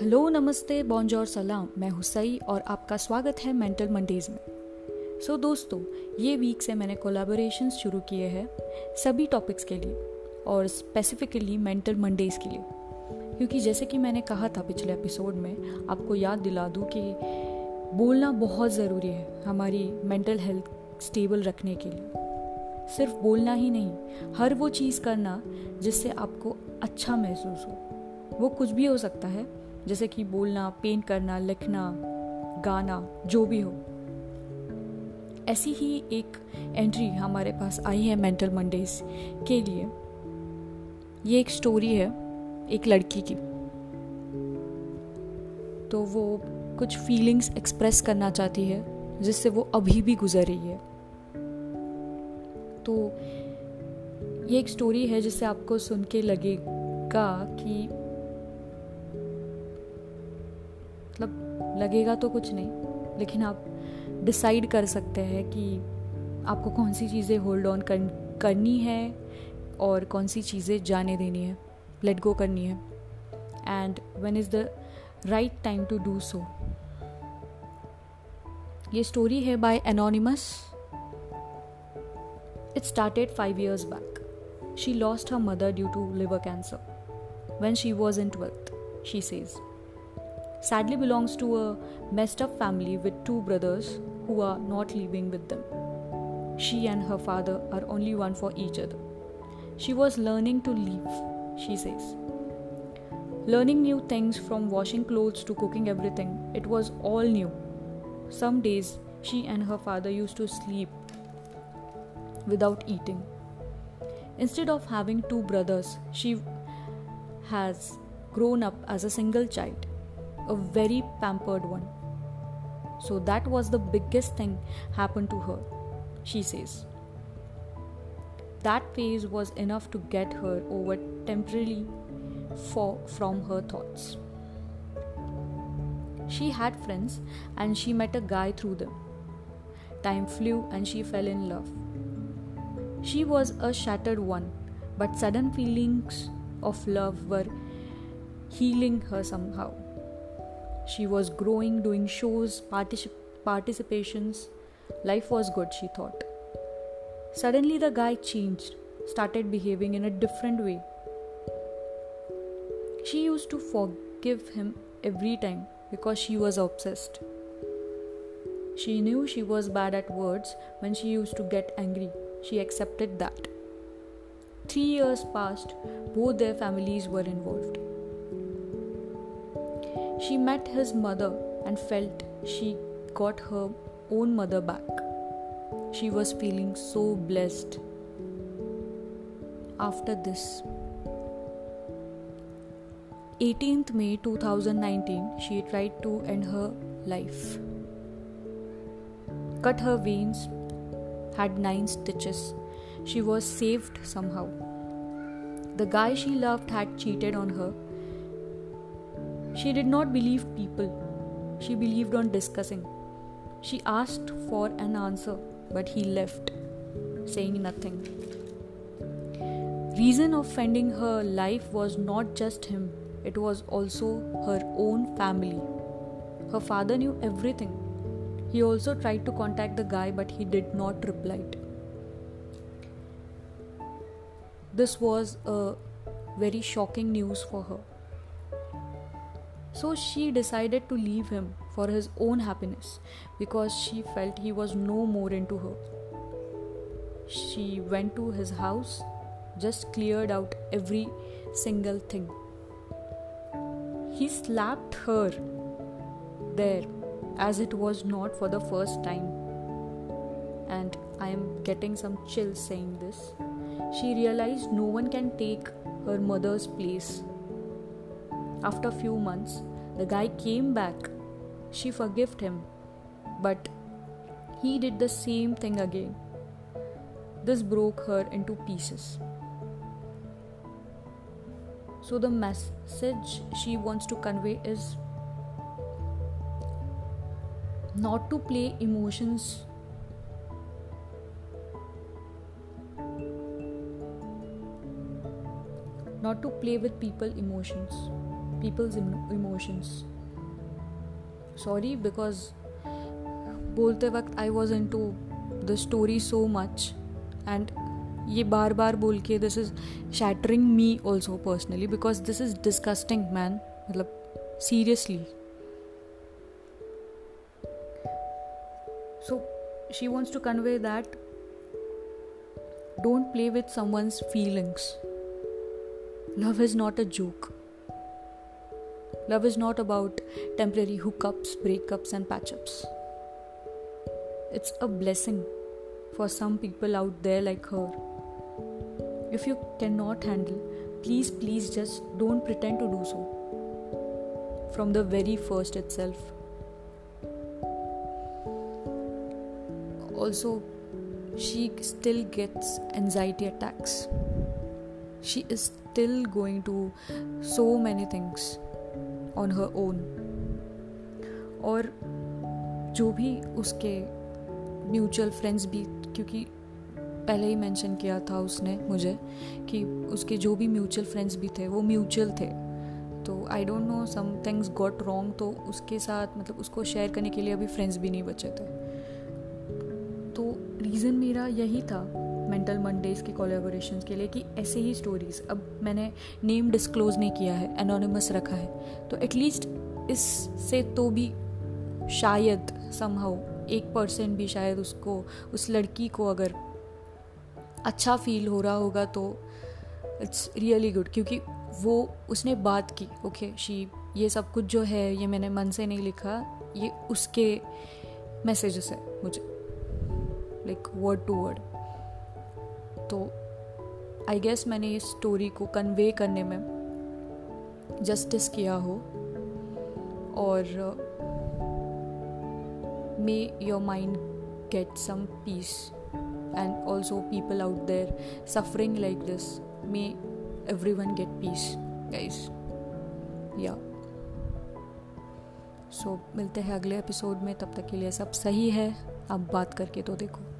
Hello नमस्ते bonjour सलाम मैं हुसई और आपका स्वागत है मेंटल मंडेज में। सो so, दोस्तों ये वीक से मैंने कोलाबोरेशन शुरू किए हैं सभी टॉपिक्स के लिए और स्पेसिफिकली मेंटल मंडेज के लिए। क्योंकि जैसे कि मैंने कहा था पिछले एपिसोड में आपको याद दिला दूँ कि बोलना बहुत ज़रूरी है हमारी मेंटल हेल्थ स्टेबल रखने के लिए। सिर्फ़ बोलना ही नहीं हर वो चीज़ करना जिससे आपको अच्छा महसूस हो। वो कुछ भी हो सकता है जैसे कि बोलना पेंट करना, लिखना, गाना, जो भी हो। ऐसी ही एक एंट्री हमारे पास आई है मेंटल मंडेज के लिए। ये एक स्टोरी है एक लड़की की। तो वो कुछ फीलिंग्स एक्सप्रेस करना चाहती है, जिससे वो अभी भी गुजर रही है। तो ये एक स्टोरी है जिससे आपको सुन के लगेगा कि लगेगा तो कुछ नहीं लेकिन आप डिसाइड कर सकते हैं कि आपको कौन सी चीज़ें होल्ड ऑन कर, करनी है और कौन सी चीज़ें जाने देनी है लेट गो करनी है। And when is the right time to do so ये स्टोरी है by anonymous it started five years back she lost her mother due to liver cancer when she was in twelfth she says sadly belongs to a messed up family with two brothers who are not living with them. She and her father are only one for each other. She was learning to live, she says. Learning new things from washing clothes to cooking everything, it was all new. Some days she and her father used to sleep without eating. Instead of having two brothers, she has grown up as a single child a very pampered one. So that was the biggest thing happened to her, she says. That phase was enough to get her over temporarily for, from her thoughts. She had friends and she met a guy through them. Time flew and she fell in love. She was a shattered one, but sudden feelings of love were healing her somehow. She was growing, doing shows, particip- participations. Life was good, she thought. Suddenly, the guy changed, started behaving in a different way. She used to forgive him every time because she was obsessed. She knew she was bad at words when she used to get angry. She accepted that. Three years passed, both their families were involved. She met his mother and felt she got her own mother back. She was feeling so blessed. After this, 18th May 2019, she tried to end her life. Cut her veins, had nine stitches. She was saved somehow. The guy she loved had cheated on her she did not believe people, she believed on discussing. She asked for an answer, but he left, saying nothing. Reason of ending her life was not just him, it was also her own family. Her father knew everything. He also tried to contact the guy, but he did not reply. This was a very shocking news for her. So she decided to leave him for his own happiness because she felt he was no more into her. She went to his house, just cleared out every single thing. He slapped her there as it was not for the first time. And I am getting some chills saying this. She realized no one can take her mother's place after few months, the guy came back. She forgave him, but he did the same thing again. This broke her into pieces. So, the message she wants to convey is not to play emotions not to play with people emotions people's emotions sorry because बोलते वक्त I was into the story so much and ये बार बार बोल के this is shattering me also personally because this is disgusting man मतलब seriously so she wants to convey that don't play with someone's feelings love is not a joke Love is not about temporary hookups, breakups, and patch ups. It's a blessing for some people out there like her. If you cannot handle, please, please just don't pretend to do so. From the very first itself. Also, she still gets anxiety attacks. She is still going to so many things on her own और जो भी उसके mutual friends भी, क्योंकि पहले ही mention किया था उसने मुझे कि उसके जो भी म्यूचुअल फ्रेंड्स भी थे, वो म्यूचुअल थे। तो I don't know some things got wrong तो उसके साथ मतलब उसको शेयर करने के लिए अभी फ्रेंड्स भी नहीं बचे थे। तो रीज़न मेरा यही था मेंटल मंडेज के कोलेबोरेशन के लिए कि ऐसे ही स्टोरीज अब मैंने नेम डिस्क्लोज नहीं किया है एनोनिमस रखा है। तो एटलीस्ट इससे तो भी शायद समहाउ एक परसेंट भी शायद उसको, उस लड़की को अगर अच्छा फील हो रहा होगा तो इट्स रियली गुड क्योंकि वो, उसने बात की ओके शी ये सब कुछ जो है, ये मैंने मन से नहीं लिखा, ये उसके मैसेजेस है मुझे। लाइक वर्ड टू वर्ड तो आई गेस मैंने इस स्टोरी को कन्वे करने में जस्टिस किया हो। और may your mind get some peace and also people out there suffering like this may everyone get peace guys yeah so मिलते हैं अगले एपिसोड में, तब तक के लिए सब सही है। आप बात करके तो देखो।